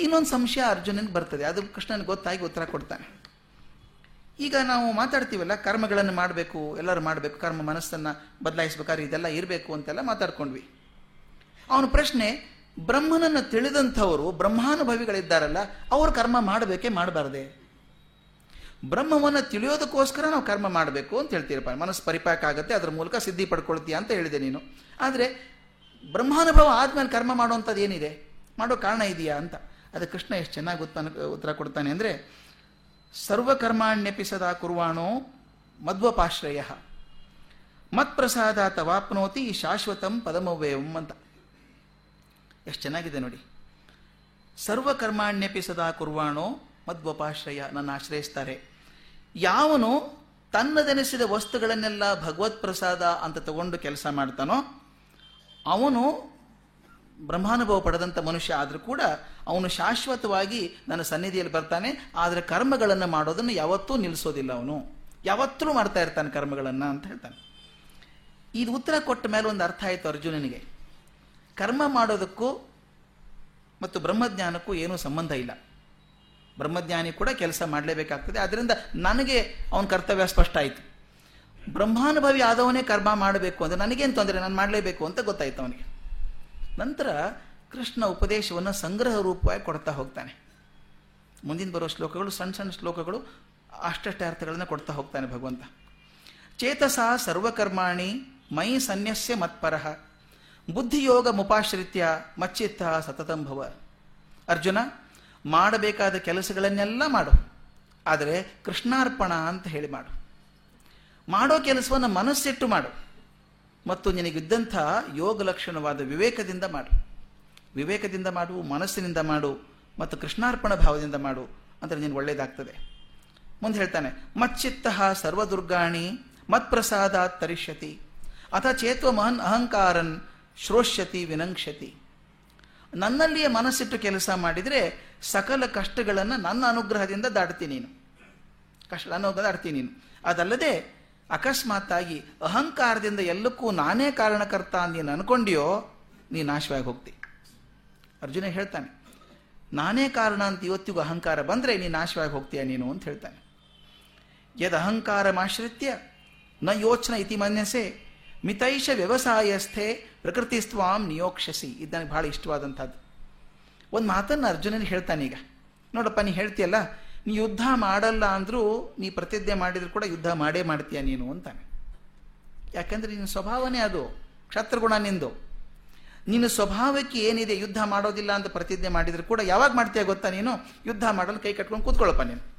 ಇನ್ನೊಂದು ಸಂಶಯ ಅರ್ಜುನನಿಗೆ ಬರ್ತದೆ. ಅದು ಕೃಷ್ಣನಿಗೆ ಗೊತ್ತಾಗಿ ಉತ್ತರ ಕೊಡ್ತಾನೆ. ಈಗ ನಾವು ಮಾತಾಡ್ತೀವಲ್ಲ, ಕರ್ಮಗಳನ್ನು ಮಾಡಬೇಕು, ಎಲ್ಲರೂ ಮಾಡಬೇಕು, ಕರ್ಮ ಮನಸ್ಸನ್ನು ಬದಲಾಯಿಸ್ಬೇಕಾದ್ರೆ ಇದೆಲ್ಲ ಇರಬೇಕು ಅಂತೆಲ್ಲ ಮಾತಾಡ್ಕೊಂಡ್ವಿ. ಅವನ ಪ್ರಶ್ನೆ, ಬ್ರಹ್ಮನನ್ನು ತಿಳಿದಂಥವರು, ಬ್ರಹ್ಮಾನುಭವಿಗಳಿದ್ದಾರಲ್ಲ, ಅವರು ಕರ್ಮ ಮಾಡಬೇಕೇ ಮಾಡಬಾರ್ದೆ? ಬ್ರಹ್ಮವನ್ನು ತಿಳಿಯೋದಕ್ಕೋಸ್ಕರ ನಾವು ಕರ್ಮ ಮಾಡಬೇಕು ಅಂತ ಹೇಳ್ತೀರಪ್ಪ ಮನಸ್ಸು ಪರಿಪಾಕ ಆಗುತ್ತೆ, ಅದರ ಮೂಲಕ ಸಿದ್ಧಿ ಪಡ್ಕೊಳ್ತೀಯ ಅಂತ ಹೇಳಿದೆ ನೀನು. ಆದರೆ ಬ್ರಹ್ಮಾನುಭವ ಆದ್ಮೇಲೆ ಕರ್ಮ ಮಾಡುವಂಥದ್ದು ಏನಿದೆ? ಮಾಡೋ ಕಾರಣ ಇದೆಯಾ ಅಂತ. ಅದು ಕೃಷ್ಣ ಎಷ್ಟು ಚೆನ್ನಾಗಿ ಉತ್ಪನ್ನ, ಉತ್ತರ ಕೊಡ್ತಾನೆ ಅಂದರೆ ಸರ್ವಕರ್ಮಾಣ್ಯಪಿ ಸದಾ ಕುರ್ವಾಣೋ ಮಧ್ವಪಾಶ್ರಯ ಮತ್ಪ್ರಸಾದ ತವಾಪ್ನೋತಿ ಶಾಶ್ವತಂ ಪದಮವ್ಯಯಂ ಅಂತ. ಎಷ್ಟು ಚೆನ್ನಾಗಿದೆ ನೋಡಿ. ಸರ್ವಕರ್ಮಾಣ್ಯಪಿ ಸದಾ ಕುರ್ವಾಣೋ ಮಧ್ವಪಾಶ್ರಯ ನನ್ನ ಆಶ್ರಯಿಸ್ತಾರೆ. ಯಾವನು ತನ್ನದೆನಿಸಿದ ವಸ್ತುಗಳನ್ನೆಲ್ಲ ಭಗವತ್ ಪ್ರಸಾದ ಅಂತ ತಗೊಂಡು ಕೆಲಸ ಮಾಡ್ತಾನೋ, ಅವನು ಬ್ರಹ್ಮಾನುಭವ ಪಡೆದಂಥ ಮನುಷ್ಯ ಆದರೂ ಕೂಡ ಅವನು ಶಾಶ್ವತವಾಗಿ ನನ್ನ ಸನ್ನಿಧಿಯಲ್ಲಿ ಬರ್ತಾನೆ, ಆದರೆ ಕರ್ಮಗಳನ್ನು ಮಾಡೋದನ್ನು ಯಾವತ್ತೂ ನಿಲ್ಲಿಸೋದಿಲ್ಲ ಅವನು. ಯಾವತ್ತೂ ಮಾಡ್ತಾ ಇರ್ತಾನೆ ಕರ್ಮಗಳನ್ನು ಅಂತ ಹೇಳ್ತಾನೆ. ಇದು ಉತ್ತರ ಕೊಟ್ಟ ಮೇಲೆ ಒಂದು ಅರ್ಥ ಆಯಿತು ಅರ್ಜುನನಿಗೆ. ಕರ್ಮ ಮಾಡೋದಕ್ಕೂ ಮತ್ತು ಬ್ರಹ್ಮಜ್ಞಾನಕ್ಕೂ ಏನೂ ಸಂಬಂಧ ಇಲ್ಲ. ಬ್ರಹ್ಮಜ್ಞಾನಿ ಕೂಡ ಕೆಲಸ ಮಾಡಲೇಬೇಕಾಗ್ತದೆ. ಅದರಿಂದ ನನಗೆ ಅವನ ಕರ್ತವ್ಯ ಸ್ಪಷ್ಟ ಆಯಿತು. ಬ್ರಹ್ಮಾನುಭವಿ ಆದವನೇ ಕರ್ಮ ಮಾಡಬೇಕು ಅಂದರೆ ನನಗೇನು ತೊಂದರೆ? ನಾನು ಮಾಡಲೇಬೇಕು ಅಂತ ಗೊತ್ತಾಯ್ತು ಅವನಿಗೆ. ನಂತರ ಕೃಷ್ಣ ಉಪದೇಶವನ್ನು ಸಂಗ್ರಹ ರೂಪವಾಗಿ ಕೊಡ್ತಾ ಹೋಗ್ತಾನೆ. ಮುಂದಿನ ಬರೋ ಶ್ಲೋಕಗಳು, ಸಣ್ಣ ಸಣ್ಣ ಶ್ಲೋಕಗಳು ಅಷ್ಟಷ್ಟೇ ಅರ್ಥಗಳನ್ನು ಕೊಡ್ತಾ ಹೋಗ್ತಾನೆ ಭಗವಂತ. ಚೇತಸ ಸರ್ವಕರ್ಮಾಣಿ ಮೈ ಸನ್ಯಸ್ಯ ಮತ್ಪರಃ. ಬುದ್ಧಿಯೋಗ ಮುಪಾಶ್ರಿತ್ಯ ಮಚ್ಚಿತ್ತ ಸತತಂಭವ ಅರ್ಜುನ, ಮಾಡಬೇಕಾದ ಕೆಲಸಗಳನ್ನೆಲ್ಲ ಮಾಡು. ಆದರೆ ಕೃಷ್ಣಾರ್ಪಣ ಅಂತ ಹೇಳಿ ಮಾಡು. ಮಾಡೋ ಕೆಲಸವನ್ನು ಮನಸ್ಸಿಟ್ಟು ಮಾಡು. ಮತ್ತು ನಿನಗಿದ್ದಂಥ ಯೋಗ ಲಕ್ಷಣವಾದ ವಿವೇಕದಿಂದ ಮಾಡು. ವಿವೇಕದಿಂದ ಮಾಡು, ಮನಸ್ಸಿನಿಂದ ಮಾಡು, ಮತ್ತು ಕೃಷ್ಣಾರ್ಪಣ ಭಾವದಿಂದ ಮಾಡು ಅಂದರೆ ನೀನು ಒಳ್ಳೆಯದಾಗ್ತದೆ ಮುಂದೆ ಹೇಳ್ತಾನೆ, ಮಚ್ಚಿತ್ತ ಸರ್ವದುರ್ಗಾಣಿ ಮತ್ಪ್ರಸಾದ ತರಿಷ್ಯತಿ, ಅಥ ಚೇತ್ವ ಮಹನ್ ಅಹಂಕಾರನ್ ಶ್ರೋಷ್ಯತಿ ವಿನಂಕ್ಷತಿ ನನ್ನಲ್ಲಿಯೇ ಮನಸ್ಸಿಟ್ಟು ಕೆಲಸ ಮಾಡಿದರೆ ಸಕಲ ಕಷ್ಟಗಳನ್ನು ನನ್ನ ಅನುಗ್ರಹದಿಂದ ದಾಟ್ತೀನಿ ನೀನು. ಕಷ್ಟ ಅನುಗ್ರಹ ದಾಟ್ತೀನಿ ನೀನು. ಅದಲ್ಲದೆ ಅಕಸ್ಮಾತ್ತಾಗಿ ಅಹಂಕಾರದಿಂದ ಎಲ್ಲಕ್ಕೂ ನಾನೇ ಕಾರಣಕರ್ತ ನೀನು ಅನ್ಕೊಂಡಿಯೋ, ನೀ ನಾಶವಾಗಿ ಹೋಗ್ತಿ. ಅರ್ಜುನ ಹೇಳ್ತಾನೆ, ನಾನೇ ಕಾರಣ ಅಂತ ಇವತ್ತಿಗೂ ಅಹಂಕಾರ ಬಂದರೆ ನೀ ನಾಶವಾಗಿ ಹೋಗ್ತೀಯ ನೀನು ಅಂತ ಹೇಳ್ತಾನೆ. ಯದ್ ಅಹಂಕಾರಮಾಶ್ರಿತ್ಯ ನ ಯೋಚನ ಇತಿ ಮನ್ಯಸೆ, ಮಿತೈಷ ವ್ಯವಸಾಯಸ್ಥೆ ಪ್ರಕೃತಿಸ್ವಾಂ ನಿಯೋಕ್ಷಸಿ. ಇದು ನನಗೆ ಭಾಳ ಇಷ್ಟವಾದಂಥದ್ದು. ಒಂದು ಮಾತನ್ನು ಅರ್ಜುನನಿಗೆ ಹೇಳ್ತಾನೆ ಈಗ. ನೋಡಪ್ಪ, ನೀ ಹೇಳ್ತೀಯಲ್ಲ ನೀ ಯುದ್ಧ ಮಾಡಲ್ಲ ಅಂದರೂ ನೀ ಪ್ರತಿಜ್ಞೆ ಮಾಡಿದ್ರು ಕೂಡ ಯುದ್ಧ ಮಾಡೇ ಮಾಡ್ತೀಯ ನೀನು ಅಂತಾನೆ. ಯಾಕಂದ್ರೆ ನಿನ್ನ ಸ್ವಭಾವನೇ ಅದು, ಕ್ಷತ್ರಗುಣ ನಿಂದು. ನಿನ್ನ ಸ್ವಭಾವಕ್ಕೆ ಏನಿದೆ ಯುದ್ಧ ಮಾಡೋದಿಲ್ಲ ಅಂತ ಪ್ರತಿಜ್ಞೆ ಮಾಡಿದ್ರು ಕೂಡ ಯಾವಾಗ ಮಾಡ್ತೀಯ ಗೊತ್ತಾ ನೀನು? ಯುದ್ಧ ಮಾಡಲು ಕೈ ಕಟ್ಕೊಂಡು ಕೂತ್ಕೊಳ್ಳಪ್ಪ ನೀನು.